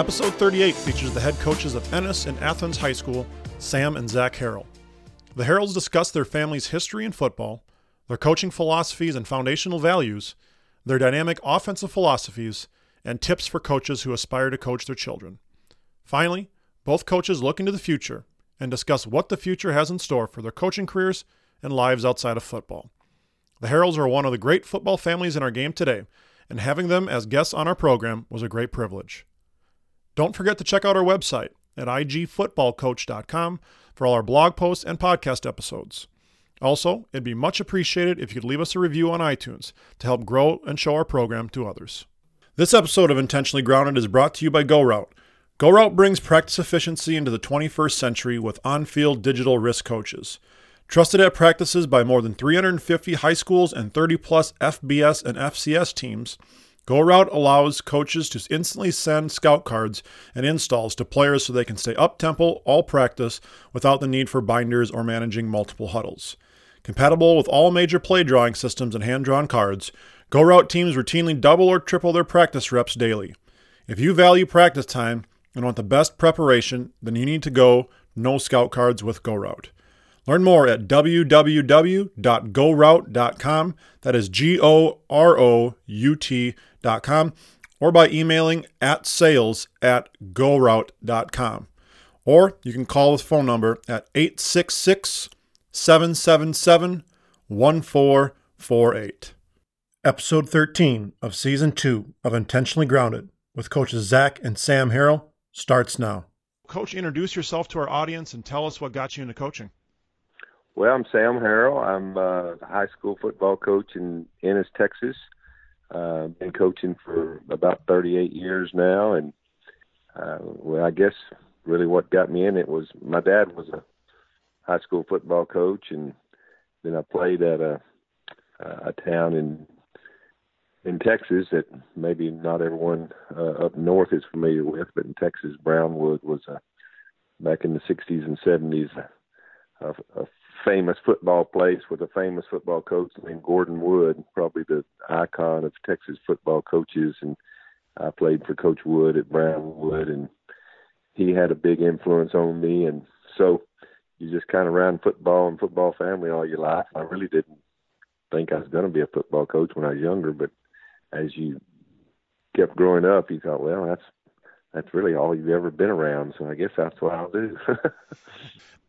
Episode 38 features the head coaches of Ennis and Athens High School, Sam and Zach Harrell. The Harrells discuss their family's history in football, their coaching philosophies and foundational values, their dynamic offensive philosophies, and tips for coaches who aspire to coach their children. Finally, both coaches look into the future and discuss what the future has in store for their coaching careers and lives outside of football. The Harrells are one of the great football families in our game today, and having them as guests on our program was a great privilege. Don't forget to check out our website at igfootballcoach.com for all our blog posts and podcast episodes. Also, it'd be much appreciated if you'd leave us a review on iTunes to help grow and show our program to others. This episode of Intentionally Grounded is brought to you by GoRout. GoRout brings practice efficiency into the 21st century with on field digital wrist coaches. Trusted at practices by more than 350 high schools and 30 plus FBS and FCS teams, GoRout allows coaches to instantly send scout cards and installs to players so they can stay up tempo all practice without the need for binders or managing multiple huddles. Compatible with all major play drawing systems and hand drawn cards, GoRout teams routinely double or triple their practice reps daily. If you value practice time and want the best preparation, then you need to go no scout cards with GoRout. Learn more at www.gorout.com. That is G O R O U T.com or by emailing at sales at gorout.com. Or you can call the phone number at 866 777 1448. Episode 13 of Season 2 of Intentionally Grounded with coaches Zach and Sam Harrell starts now. Coach, introduce yourself to our audience and tell us what got you into coaching. Well, I'm Sam Harrell. I'm a high school football coach in Ennis, Texas. Uh, been coaching for about 38 years now, and uh, well, I guess really what got me in it was my dad was a high school football coach, and then I played at a a town in in Texas that maybe not everyone uh, up north is familiar with, but in Texas, Brownwood was a back in the 60s and 70s a, a famous football place with a famous football coach named Gordon Wood, probably the icon of Texas football coaches. And I played for Coach Wood at Brownwood, and he had a big influence on me. And so you just kind of ran football and football family all your life. I really didn't think I was going to be a football coach when I was younger, but as you kept growing up, you thought, well, that's that's really all you've ever been around. So I guess that's what I'll do.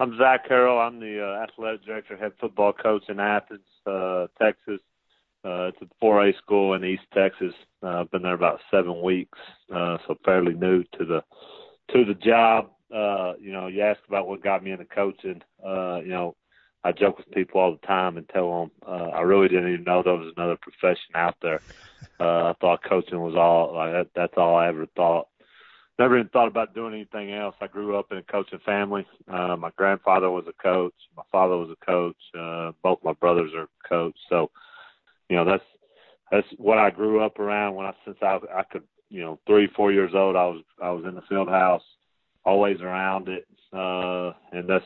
I'm Zach Harrell. I'm the uh, athletic director, head football coach in Athens, uh, Texas. Uh, it's a 4A school in East Texas. Uh, I've been there about seven weeks, uh, so fairly new to the to the job. Uh, you know, you ask about what got me into coaching. Uh, you know, I joke with people all the time and tell them uh, I really didn't even know there was another profession out there. Uh, I thought coaching was all like that, that's all I ever thought never even thought about doing anything else. I grew up in a coaching family. Uh, my grandfather was a coach. My father was a coach. Uh, both my brothers are coach. So, you know, that's that's what I grew up around. When I since I I could, you know, three four years old, I was I was in the field house, always around it, uh, and that's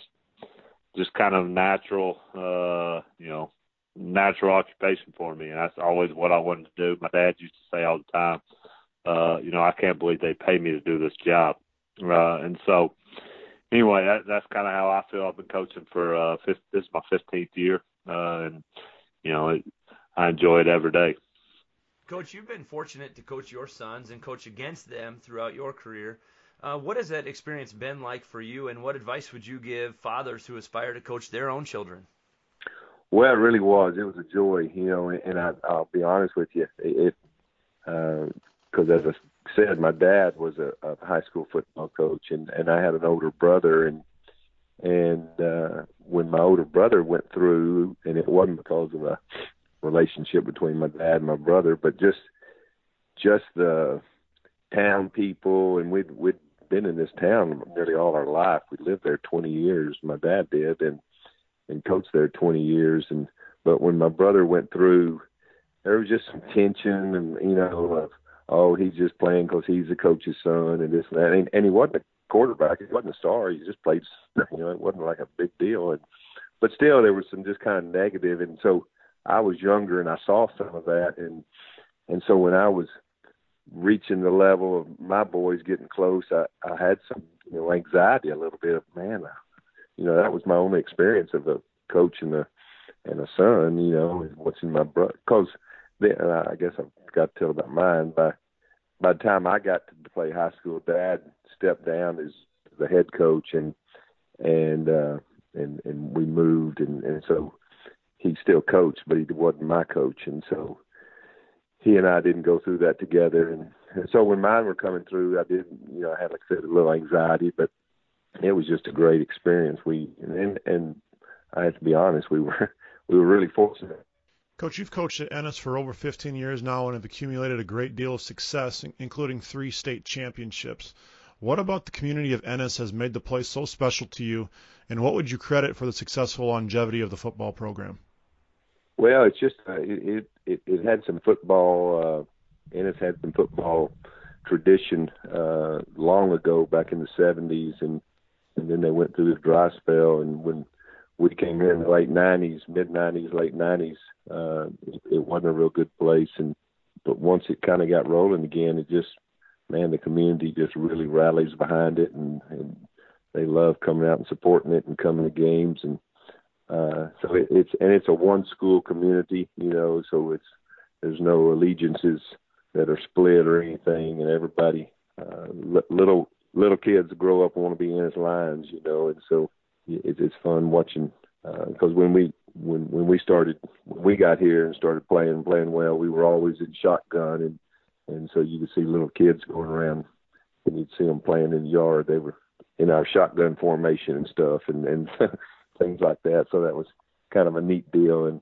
just kind of natural, uh, you know, natural occupation for me, and that's always what I wanted to do. My dad used to say all the time uh, you know, I can't believe they pay me to do this job. Uh, and so, anyway, that, that's kind of how I feel. I've been coaching for uh, fifth, this is my 15th year, uh, and you know, it, I enjoy it every day. Coach, you've been fortunate to coach your sons and coach against them throughout your career. Uh, what has that experience been like for you, and what advice would you give fathers who aspire to coach their own children? Well, it really was. It was a joy, you know, and I, I'll be honest with you. It, uh, because as I said, my dad was a, a high school football coach, and and I had an older brother, and and uh, when my older brother went through, and it wasn't because of a relationship between my dad and my brother, but just just the town people, and we'd we'd been in this town nearly all our life. We lived there 20 years. My dad did, and and coached there 20 years. And but when my brother went through, there was just some tension, and you know, oh, he's just playing because he's the coach's son and this and that. And, and he wasn't a quarterback. He wasn't a star. He just played. You know, it wasn't like a big deal. And but still, there was some just kind of negative. And so I was younger and I saw some of that, and and so when I was reaching the level of my boys getting close, I, I had some you know anxiety a little bit of man, you know that was my only experience of a coach and a and a son, you know, watching my brother. Because then I guess I've got to tell about mine. By by the time I got to play high school, Dad stepped down as the head coach, and and uh, and and we moved, and and so he still coached, but he wasn't my coach, and so he and I didn't go through that together. And, and so when mine were coming through, I did, you know, I had like I said a little anxiety, but it was just a great experience. We and and I have to be honest, we were we were really fortunate. Coach, you've coached at Ennis for over 15 years now and have accumulated a great deal of success, including three state championships. What about the community of Ennis has made the place so special to you, and what would you credit for the successful longevity of the football program? Well, it's just uh, it, it it had some football. Uh, Ennis had some football tradition uh, long ago, back in the '70s, and and then they went through this dry spell. And when we came here in the late '90s, mid '90s, late '90s, uh, it, it wasn't a real good place. And but once it kind of got rolling again, it just man, the community just really rallies behind it, and, and they love coming out and supporting it and coming to games, and uh, so it, it's and it's a one school community, you know, so it's there's no allegiances that are split or anything, and everybody, uh, little little kids grow up want to be Ennis Lions, you know, and so it, it's fun watching because uh, when we when when we started when we got here and started playing playing well, we were always in shotgun and and so you could see little kids going around, and you'd see them playing in the yard. They were in our shotgun formation and stuff, and and things like that. So that was kind of a neat deal. And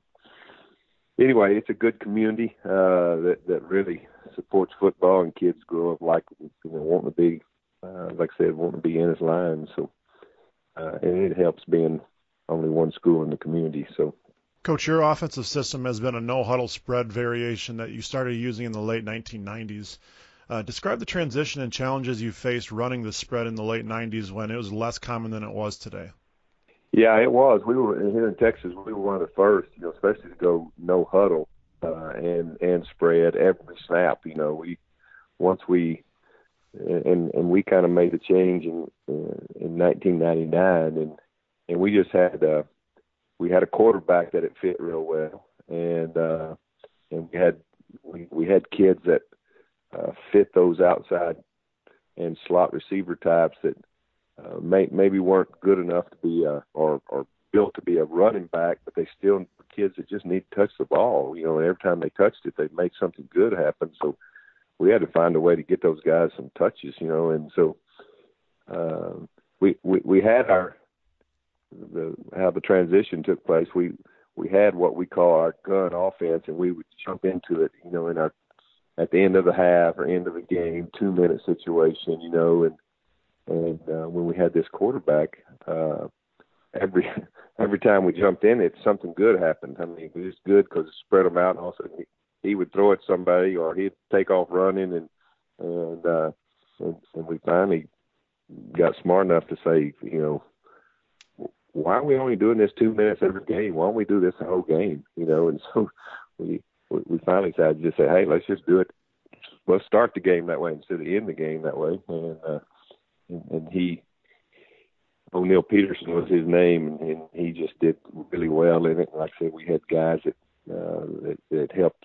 anyway, it's a good community uh, that that really supports football, and kids grow up like you know wanting to be, uh, like I said, wanting to be Ennis Lion. So uh, and it helps being only one school in the community. So Coach, your offensive system has been a no huddle spread variation that you started using in the late 1990s. Uh, describe the transition and challenges you faced running the spread in the late 90s when it was less common than it was today. Yeah, it was. We were here in Texas. We were one of the first, you know, especially to go no huddle uh, and and spread every snap. You know, we once we and and we kind of made the change in uh, in 1999, and and we just had uh, we had a quarterback that it fit real well, and uh, and we had we, we had kids that uh, fit those outside and slot receiver types that uh, may, maybe weren't good enough to be uh, or or built to be a running back, but they still kids that just need to touch the ball. You know, and every time they touched it, they make something good happen. So we had to find a way to get those guys some touches. You know, and so uh, we, we we had our the how the transition took place, we we had what we call our gun offense, and we would jump into it, you know, in our at the end of the half or end of the game, two minute situation, you know, and and uh, when we had this quarterback, uh, every every time we jumped in, it something good happened. I mean, it was good because it spread them out, and also he, would throw at somebody or he'd take off running, and and uh, and, and we finally got smart enough to say, you know, why are we only doing this two minutes every game? Why don't we do this the whole game? You know, and so we we finally decided to just say, hey, let's just do it. Let's start the game that way instead of end the game that way. And uh, and he O'Neill Peterson was his name, and, and he just did really well in it. Like I said, we had guys that uh, that, that helped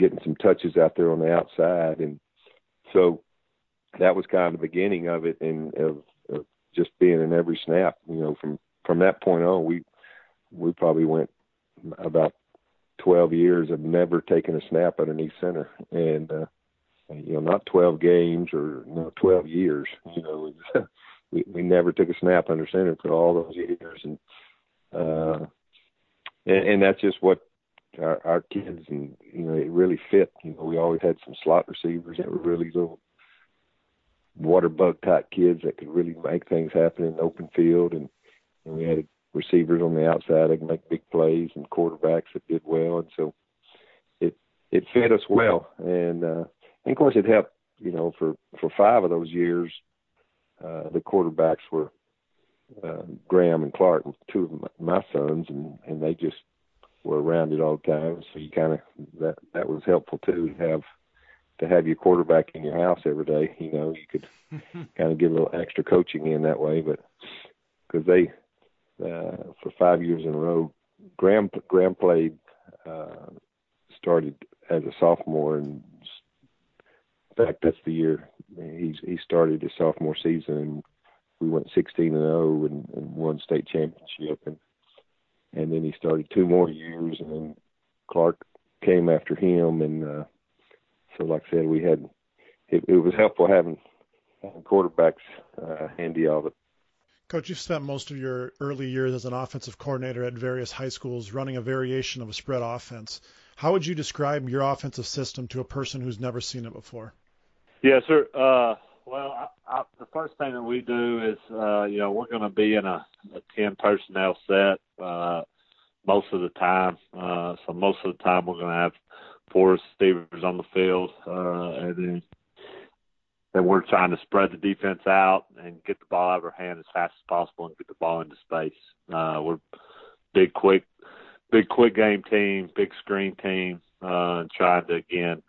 getting some touches out there on the outside, and so that was kind of the beginning of it, and of, of just being in every snap. You know, from from that point on, we we probably went about 12 years of never taking a snap underneath center, and uh, you know, not 12 games or you know, 12 years. You know, we we never took a snap under center for all those years, and uh, and, and that's just what our, our kids and you know it really fit. You know, we always had some slot receivers that were really little water bug type kids that could really make things happen in the open field and and we had receivers on the outside that could make big plays and quarterbacks that did well, and so it it fit us well. And, uh, and of course, it helped. You know, for for five of those years, uh, the quarterbacks were uh, Graham and Clark, two of my, my sons, and and they just were around it all the time. So you kind of that that was helpful too to have to have your quarterback in your house every day. You know, you could kind of get a little extra coaching in that way. But because they uh, for five years in a row, Graham Graham played uh, started as a sophomore and in fact that's the year he he started his sophomore season and we went 16 and 0 and, and won state championship and and then he started two more years and then Clark came after him and uh so like I said we had it, it was helpful having, having quarterbacks uh handy all the Coach, you've spent most of your early years as an offensive coordinator at various high schools running a variation of a spread offense. How would you describe your offensive system to a person who's never seen it before? Yes, sir. Uh, well, I, I, the first thing that we do is, uh, you know, we're going to be in a, a 10 personnel set uh, most of the time. Uh, so most of the time we're going to have four receivers on the field, uh, and then and we're trying to spread the defense out and get the ball out of our hand as fast as possible and get the ball into space. Uh, we're big, quick, big, quick game team, big screen team, uh, trying to again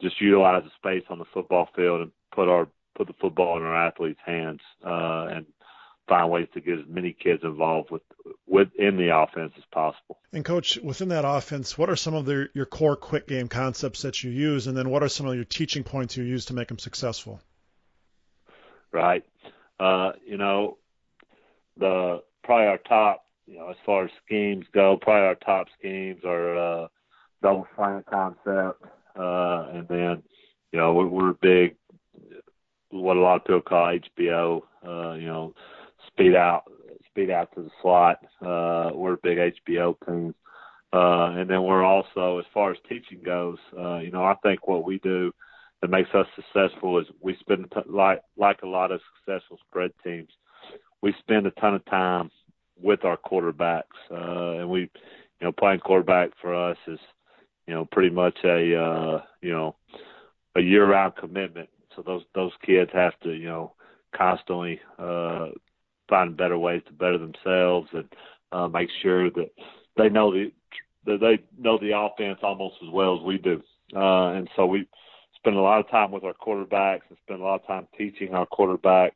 just utilize the space on the football field and put our put the football in our athletes' hands uh, and find ways to get as many kids involved with within the offense as possible. And coach, within that offense, what are some of the, your core quick game concepts that you use, and then what are some of your teaching points you use to make them successful? Right. Uh, you know, the probably our top, you know, as far as schemes go, probably our top schemes are uh, double slant concept, uh, and then you know we're, we're big what a lot of people call HBO. Uh, you know, speed out, speed out to the slot. Uh, we're a big HBO team. Uh, and then we're also, as far as teaching goes, uh, you know, I think what we do that makes us successful is we spend like like a lot of successful spread teams. We spend a ton of time with our quarterbacks, uh, and we, you know, playing quarterback for us is, you know, pretty much a, uh, you know, a year-round commitment. So those those kids have to, you know, constantly uh, find better ways to better themselves and uh, make sure that they know the that they know the offense almost as well as we do. Uh, and so we spend a lot of time with our quarterbacks and spend a lot of time teaching our quarterbacks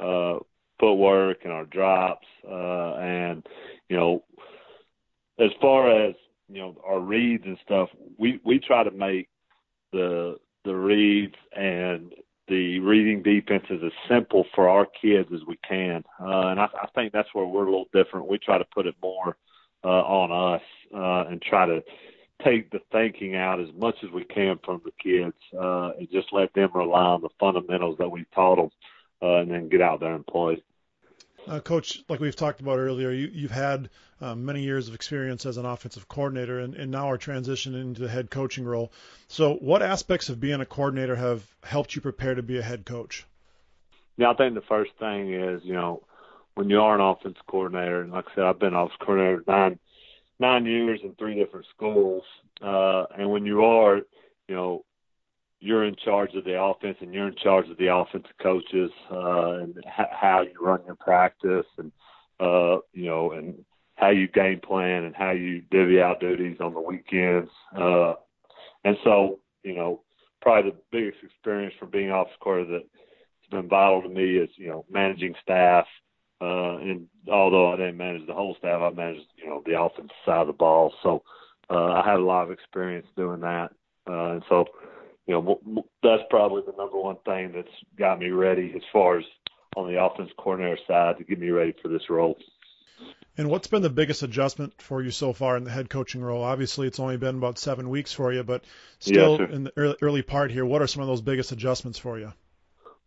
uh, footwork and our drops. Uh, and you know, as far as you know, our reads and stuff, we we try to make the the reads and the reading defense is as simple for our kids as we can. Uh, and I, I think that's where we're a little different. We try to put it more uh, on us uh, and try to take the thinking out as much as we can from the kids uh, and just let them rely on the fundamentals that we've taught them uh, and then get out there and play. Uh, Coach, like we've talked about earlier, you, you've had um, many years of experience as an offensive coordinator and, and now are transitioning into the head coaching role. So, what aspects of being a coordinator have helped you prepare to be a head coach? Yeah, I think the first thing is, you know, when you are an offense coordinator, and like I said, I've been offense coordinator nine nine years in three different schools, uh, and when you are, you know, you're in charge of the offense and you're in charge of the offensive coaches uh, and h- how you run your practice and uh, you know and how you game plan and how you divvy out duties on the weekends. Uh, and so you know probably the biggest experience from being offense coordinator that's been vital to me is you know managing staff. Uh, and although I didn't manage the whole staff, I managed you know the offensive side of the ball. So uh, I had a lot of experience doing that. Uh, and so you know, that's probably the number one thing that's got me ready as far as on the offense coordinator side to get me ready for this role. And what's been the biggest adjustment for you so far in the head coaching role? Obviously, it's only been about seven weeks for you, but still in the early, early part here, what are some of those biggest adjustments for you?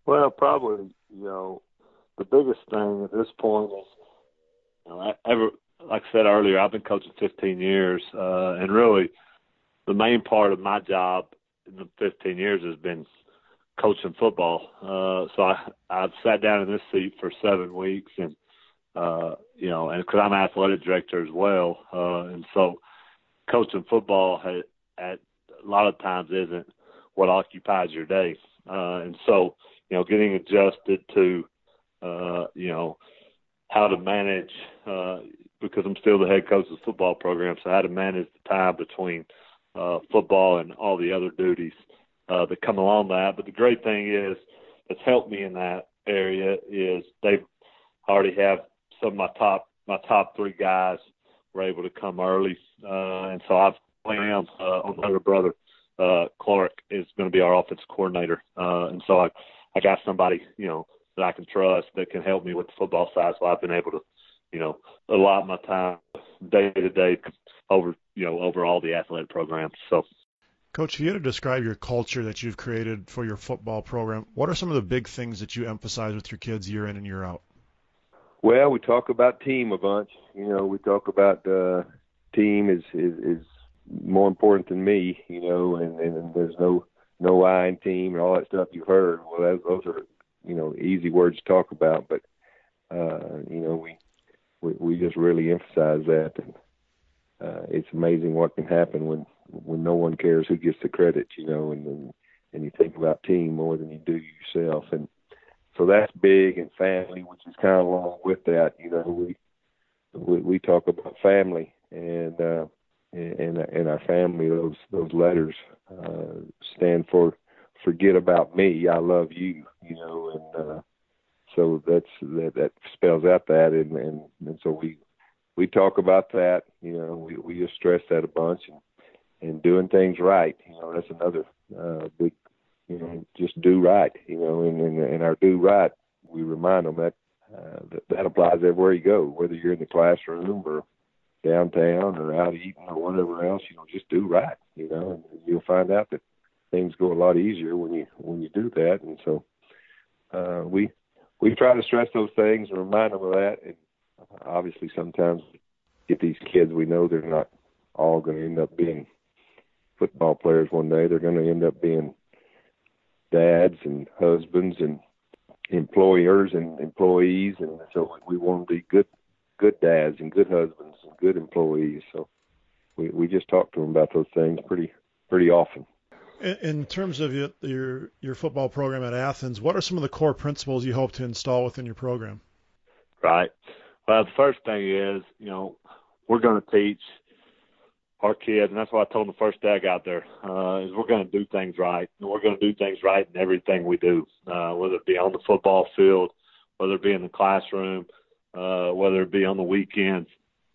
Well, probably, you know, the biggest thing at this point is, you know, I ever, like I said earlier, I've been coaching 15 years, uh, and really, the main part of my job in the 15 years has been coaching football. Uh, so I I've sat down in this seat for seven weeks, and uh, you know, and because I'm athletic director as well, uh, and so coaching football had, at a lot of times isn't what occupies your day, uh, and so you know, getting adjusted to uh, you know how to manage uh, because I'm still the head coach of the football program, so had to manage the time between uh, football and all the other duties uh, that come along that. But the great thing is, that's helped me in that area is they already have some of my top my top three guys were able to come early, uh, and so I've planned uh, on other brother uh, Clark is going to be our offense coordinator, uh, and so I I got somebody you know that I can trust that can help me with the football side. So I've been able to you know allot my time day to day over you know over all the athletic programs. So. Coach, if you had to describe your culture that you've created for your football program, what are some of the big things that you emphasize with your kids year in and year out? Well, we talk about team a bunch. You know, we talk about uh, team is, is is more important than me. You know, and, and there's no no I in team and all that stuff you've heard. Well, that, those are you know easy words to talk about, but uh, you know we, we we just really emphasize that, and uh, it's amazing what can happen when when no one cares who gets the credit. You know, and and, and you think about team more than you do yourself, and so that's big and family, which is kind of along with that. You know, we we, we talk about family and uh, and and our family. Those those letters uh, stand for forget about me. I love you. You know, and uh, so that's that that spells out that, and and and so we we talk about that. You know, we we just stress that a bunch and and doing things right. You know, that's another uh, big you know, just do right, you know, and, and, and our do right, we remind them that, uh, that that applies everywhere you go, whether you're in the classroom or downtown or out eating or whatever else, you know, just do right, you know, and you'll find out that things go a lot easier when you when you do that. And so uh, we we try to stress those things and remind them of that. And obviously, sometimes get these kids, we know they're not all going to end up being football players one day. They're going to end up being dads and husbands and employers and employees, and so we want to be good good dads and good husbands and good employees. So we we just talk to them about those things pretty pretty often. In terms of your your football program at Athens, what are some of the core principles you hope to install within your program? Right. Well, the first thing is, you know, we're going to teach our kids, and that's what I told them the first day I got there, uh, is we're going to do things right, and we're going to do things right in everything we do, uh, whether it be on the football field, whether it be in the classroom, uh, whether it be on the weekends.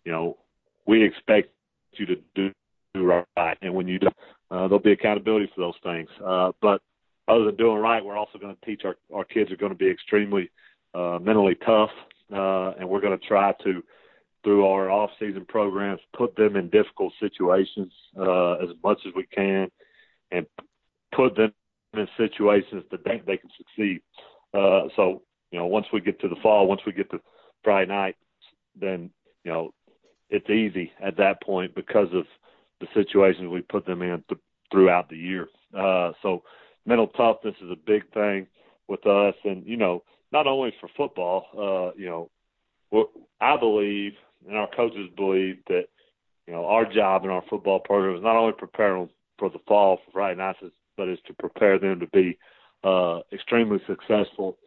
You know, we expect you to do, do right, and when you do, uh, there'll be accountability for those things. Uh, but other than doing right, we're also going to teach our our kids are going to be extremely uh, mentally tough, uh, and we're going to try to through our off-season programs, put them in difficult situations uh, as much as we can, and put them in situations that they, they can succeed. Uh, so, you know, once we get to the fall, once we get to Friday night, then you know it's easy at that point because of the situations we put them in th- throughout the year. Uh, so, mental toughness is a big thing with us, and you know, not only for football. Uh, you know, I believe and our coaches believe that you know our job in our football program is not only prepare them for the fall for Friday nights, but is to prepare them to be uh, extremely successful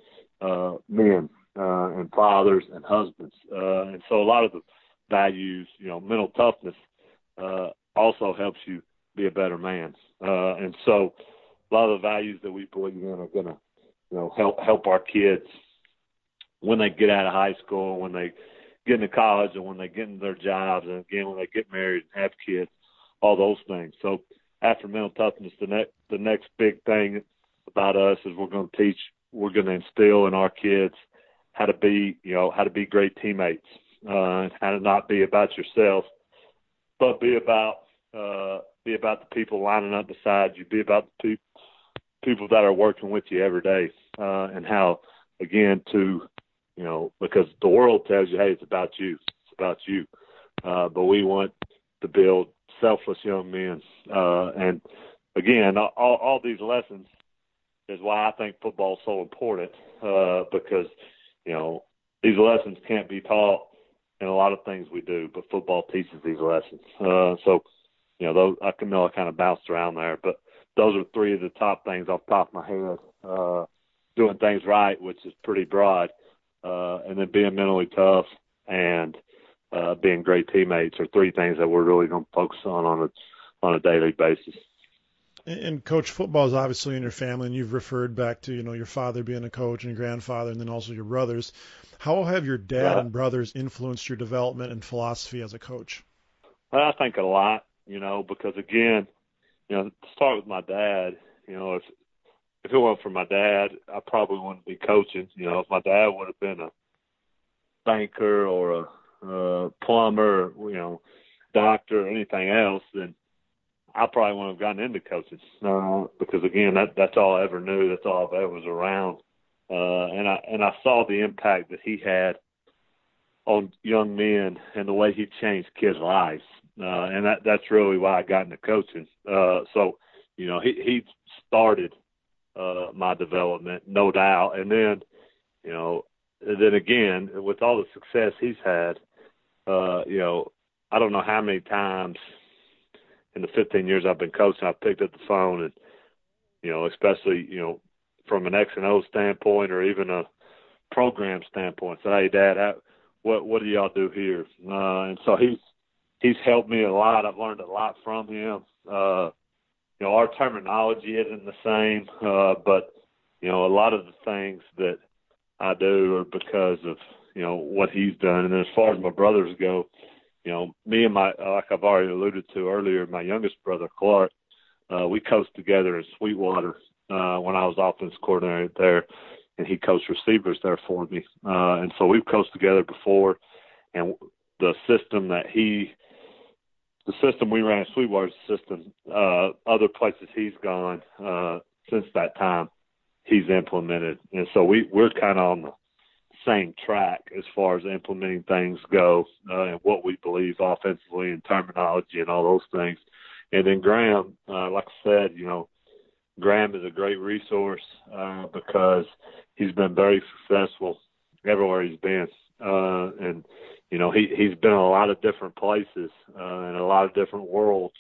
uh, men uh, and fathers and husbands. Uh, and so a lot of the values, you know, mental toughness uh, also helps you be a better man. Uh, and so a lot of the values that we believe in are going to, you know, help help our kids when they get out of high school, when they get into college and when they get into their jobs and again when they get married and have kids, all those things. So after mental toughness, the next the next big thing about us is we're going to teach, we're going to instill in our kids how to be, you know, how to be great teammates, uh, how to not be about yourself, but be about uh, be about the people lining up beside you, be about the people people that are working with you every day, uh, and how again to you know, because the world tells you, hey, it's about you, it's about you. Uh, but we want to build selfless young men. Uh, and again, all, all these lessons is why I think football is so important uh, because, you know, these lessons can't be taught in a lot of things we do, but football teaches these lessons. Uh, so, you know, those, I can know I kind of bounced around there, but those are three of the top things off the top of my head. Uh, doing things right, which is pretty broad and then being mentally tough and uh, being great teammates are three things that we're really going to focus on on a on a daily basis. And coach, football is obviously in your family, and you've referred back to you know your father being a coach and your grandfather, and then also your brothers. How have your dad and brothers influenced your development and philosophy as a coach? Well, I think a lot, you know, because again, you know, to start with my dad, you know, if if it weren't for my dad, I probably wouldn't be coaching. You know, if my dad would have been a banker or a uh, plumber, you know, doctor or anything else, then I probably wouldn't have gotten into coaching. Uh, because again, that that's all I ever knew. That's all I ever was around. Uh, and I and I saw the impact that he had on young men and the way he changed kids' lives. Uh, and that that's really why I got into coaching. Uh, so, you know, he he started uh, my development, no doubt. And then, you know, then again, with all the success he's had, uh, you know, I don't know how many times in the 15 years I've been coaching, I've picked up the phone and, you know, especially, you know, from an X and O standpoint or even a program standpoint, say, hey, Dad, how, what what do y'all do here? Uh, and so he's he's helped me a lot. I've learned a lot from him. Uh, you know, our terminology isn't the same, uh, but you know, a lot of the things that I do are because of you know what he's done. And as far as my brothers go, you know, me and my like I've already alluded to earlier, my youngest brother Clark, uh, we coached together in Sweetwater uh, when I was offense coordinator there, and he coached receivers there for me. Uh, and so we've coached together before, and the system that he, the system we ran, Sweetwater's system, uh, other places he's gone uh, since that time, he's implemented, and so we we're kind of on the same track as far as implementing things go uh, and what we believe offensively and terminology and all those things. And then Graham, uh, like I said, you know, Graham is a great resource uh, because he's been very successful everywhere he's been, uh, and you know he he's been in a lot of different places uh, in a lot of different worlds.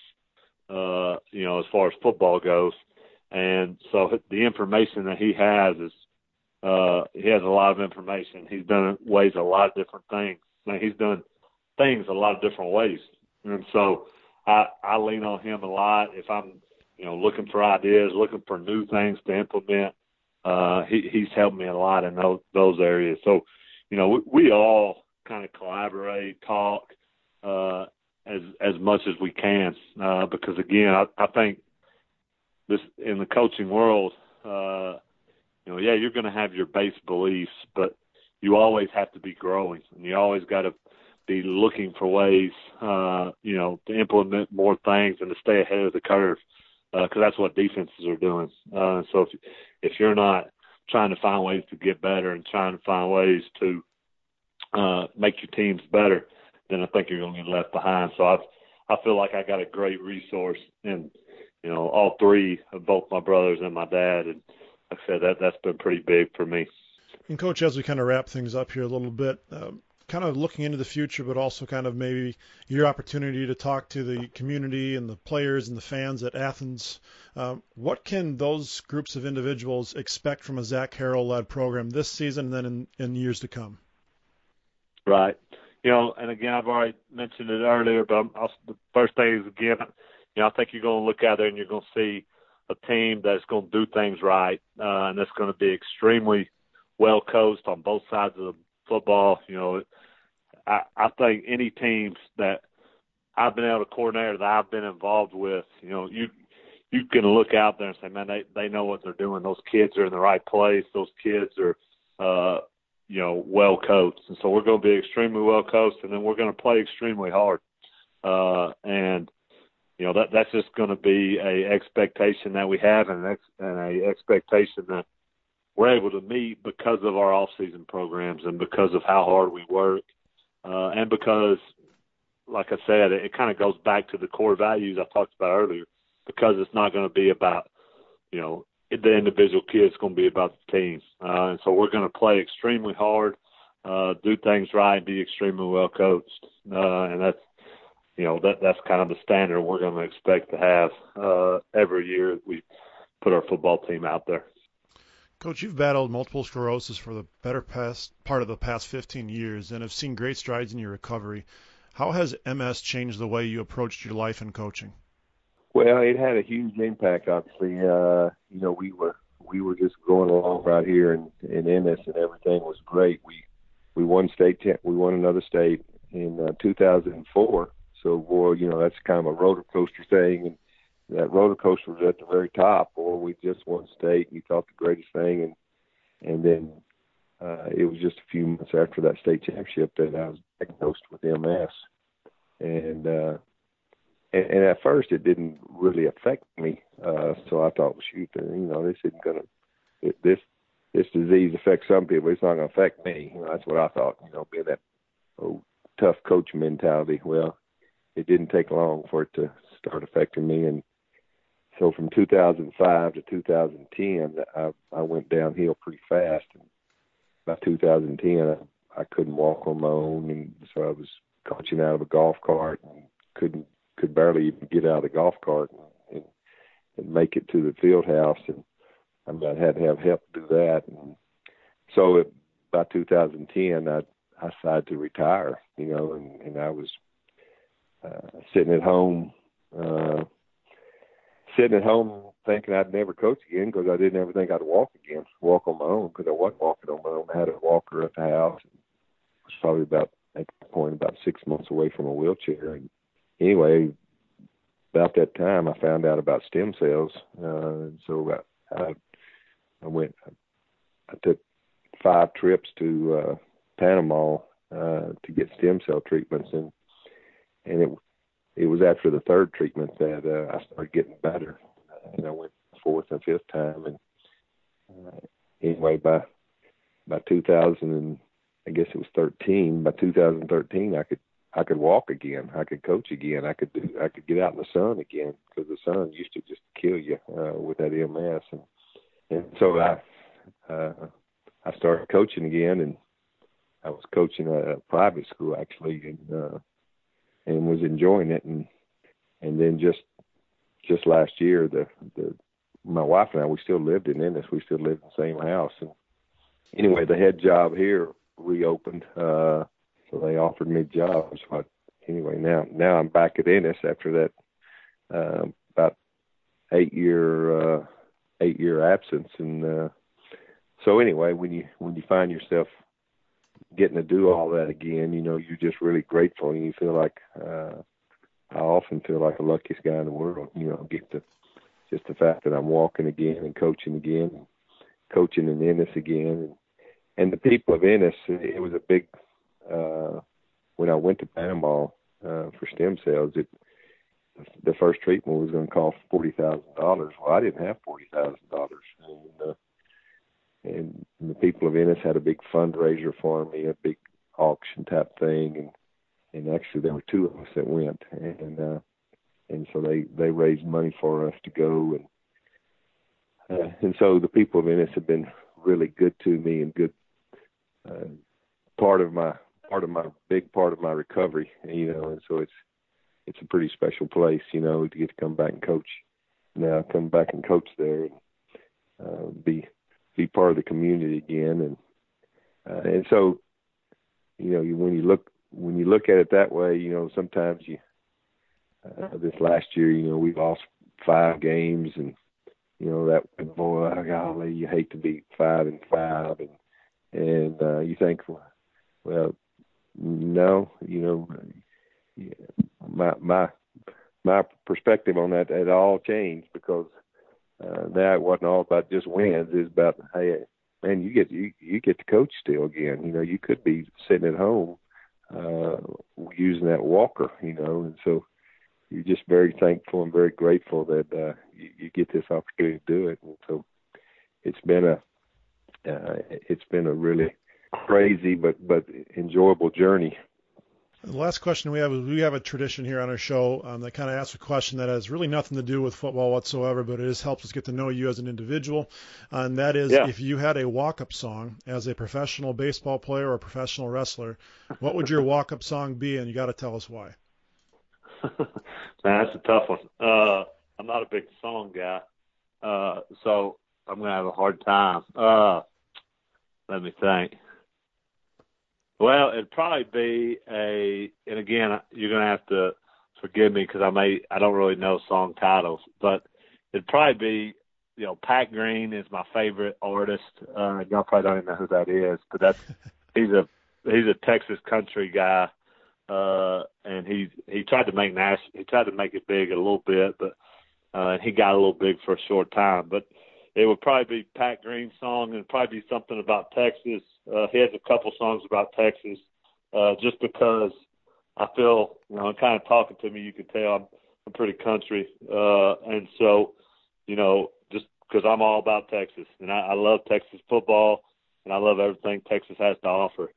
Uh, you know, as far as football goes, and so the information that he has is uh, he has a lot of information. He's done ways a lot of different things. Now, he's done things a lot of different ways, and so I I lean on him a lot if I'm you know looking for ideas, looking for new things to implement. Uh, he he's helped me a lot in those those areas. So you know we, we all kind of collaborate, talk uh, as as much as we can uh, because again I, I think this in the coaching world. Uh, you know, yeah, you're going to have your base beliefs, but you always have to be growing, and you always got to be looking for ways, uh, you know, to implement more things and to stay ahead of the curve, because uh, that's what defenses are doing. Uh, so if if you're not trying to find ways to get better and trying to find ways to uh, make your teams better, then I think you're going to get left behind. So I I feel like I got a great resource in you know all three of both my brothers and my dad, and like I said, that that's been pretty big for me. And coach, as we kind of wrap things up here a little bit, um, kind of looking into the future, but also kind of maybe your opportunity to talk to the community and the players and the fans at Athens. Um, what can those groups of individuals expect from a Zach Harrell led program this season and then in, in years to come? Right. You know, and again, I've already mentioned it earlier, but I'm, I'll, the first thing is again, you know, I think you're going to look out there and you're going to see a team that's going to do things right, uh, and that's going to be extremely well coached on both sides of the football. You know, I, I think any teams that I've been able to coordinate that I've been involved with, you know, you you can look out there and say, man, they they know what they're doing. Those kids are in the right place. Those kids are, uh, you know, well coached, and so we're going to be extremely well coached, and then we're going to play extremely hard. Uh, and you know that that's just going to be a expectation that we have and an ex, and a expectation that we're able to meet because of our off season programs and because of how hard we work uh, and because like I said it, it kind of goes back to the core values I talked about earlier because it's not going to be about you know the individual kid is going to be about the team uh, and so we're going to play extremely hard uh, do things right be extremely well coached uh, and that's you know that that's kind of the standard we're going to expect to have uh, every year we put our football team out there. Coach, you've battled multiple sclerosis for the better past part of the past 15 years and have seen great strides in your recovery. How has MS changed the way you approached your life and coaching? Well, it had a huge impact. Obviously, uh, you know, we were we were just going along right here in in Ennis, and everything was great. We we won state we won another state in uh, 2004. So, boy, you know, that's kind of a roller coaster thing, and that roller coaster was at the very top. Or we just won state, and you thought the greatest thing, and and then uh, it was just a few months after that state championship that I was diagnosed with MS, and uh, and, and at first it didn't really affect me. Uh, so I thought, shoot, you know, this isn't gonna this this disease affects some people. It's not gonna affect me. You know, that's what I thought. You know, being that oh, tough coach mentality. Well, it didn't take long for it to start affecting me, and so from 2005 to 2010, I, I went downhill pretty fast. And by 2010, I, I couldn't walk on my own, and so I was coaching out of a golf cart and couldn't could barely even get out of the golf cart and, and, and make it to the field house, and I, mean, I had to have help do that. And so it, by 2010, I I decided to retire, you know, and, and I was uh, sitting at home. Uh, sitting at home thinking I'd never coach again because I didn't ever think I'd walk again, walk on my own because I wasn't walking on my own. I had a walker at the house. It was probably about at that point about six months away from a wheelchair. And anyway, about that time, I found out about stem cells. Uh, so I, I, I went. I took five trips to uh, Panama uh, to get stem cell treatments, and and it it was after the third treatment that uh, I started getting better, and I went fourth and fifth time, and uh, anyway by by 2000 and I guess it was 13. By 2013, I could I could walk again. I could coach again. I could do. I could get out in the sun again because the sun used to just kill you uh, with that MS, and and so I uh, I started coaching again, and I was coaching a private school actually, and uh, and was enjoying it and and then just just last year the the my wife and I we still lived in Ennis we still lived in the same house and anyway the head job here reopened uh so they offered me jobs but anyway now now I'm back at Ennis after that uh, about eight year uh eight year absence. And uh so anyway when you when you find yourself getting to do all that again, you know, you're just really grateful and you feel like uh I often feel like the luckiest guy in the world, you know, get the just the fact that I'm walking again and coaching again, coaching in Ennis again. And and the people of Ennis, it was a big uh when I went to Panama uh for stem cells, it the first treatment was going to cost forty thousand dollars. Well, I didn't have forty thousand dollars, and uh, and the people of Ennis had a big fundraiser for me, a big auction type thing, and and actually there were two of us that went, and uh, and so they they raised money for us to go, and uh, and so the people of Ennis have been really good to me and good uh, part of my part of my big part of my recovery, you know, and so it's it's a pretty special place, you know, to get to come back and coach. Now come back and coach there and uh, be be part of the community again and uh, and so you know you, when you look when you look at it that way you know sometimes you uh, this last year you know we lost five games and you know that boy golly you hate to be five and five and and uh, you think well no you know my my my perspective on that had all changed because uh, now it wasn't all about just wins. It's about hey, man, you get you you get to coach still again. You know, you could be sitting at home uh, using that walker. You know, and so you're just very thankful and very grateful that uh, you, you get this opportunity to do it. And so it's been a uh, it's been a really crazy but but enjoyable journey the last question we have is we have a tradition here on our show um, that kind of asks a question that has really nothing to do with football whatsoever, but it just helps us get to know you as an individual. And that is yeah. if you had a walk up song as a professional baseball player or professional wrestler, what would your walk up song be? And you got to tell us why. Man, that's a tough one. Uh, I'm not a big song guy. Uh, so I'm gonna have a hard time. Uh, let me think. Well, it'd probably be a, and again, you're gonna have to forgive me because I may I don't really know song titles, but it'd probably be you know Pat Green is my favorite artist. Uh, y'all probably don't even know who that is, but that's he's a he's a Texas country guy, uh, and he he tried to make Nash he tried to make it big a little bit, but uh, he got a little big for a short time. But it would probably be Pat Green's song, and probably be something about Texas. Uh, he has a couple songs about Texas, uh, just because I feel you know, kind of talking to me, you can tell I'm I'm pretty country, uh, and so you know just because I'm all about Texas, and I, I love Texas football, and I love everything Texas has to offer.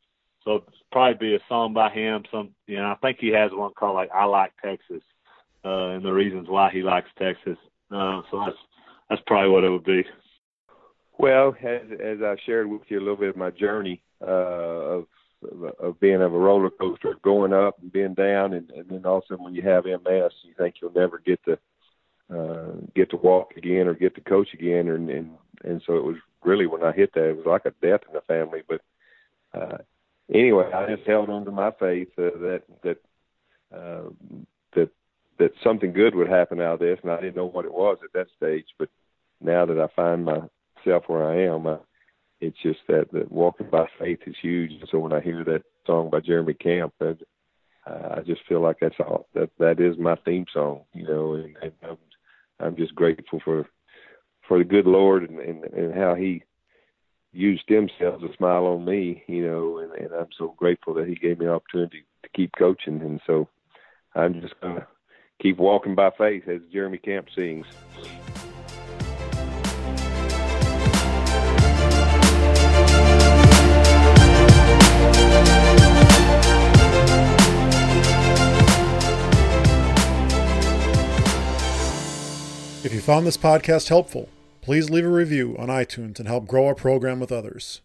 So it'd probably be a song by him. Some, you know, I think he has one called like "I Like Texas," uh, and the reasons why he likes Texas. Uh, so that's that's probably what it would be. Well, as as I shared with you a little bit of my journey uh, of of being of a roller coaster, going up and being down, and, and then also when you have MS, you think you'll never get to uh, get to walk again or get to coach again, and and and so it was really when I hit that, it was like a death in the family. But uh, anyway, I just held on to my faith uh, that that uh, that something good would happen out of this, and I didn't know what it was at that stage. But now that I find myself where I am, I, it's just that that walking by faith is huge. And so when I hear that song by Jeremy Camp, that, uh, I just feel like that's all that that is my theme song, you know, and, and I'm I'm just grateful for for the good Lord and, and, and how He used themselves to smile on me, you know, and, and I'm so grateful that He gave me an opportunity to keep coaching, and so I'm just gonna keep walking by faith, as Jeremy Camp sings. If you found this podcast helpful, please leave a review on iTunes and help grow our program with others.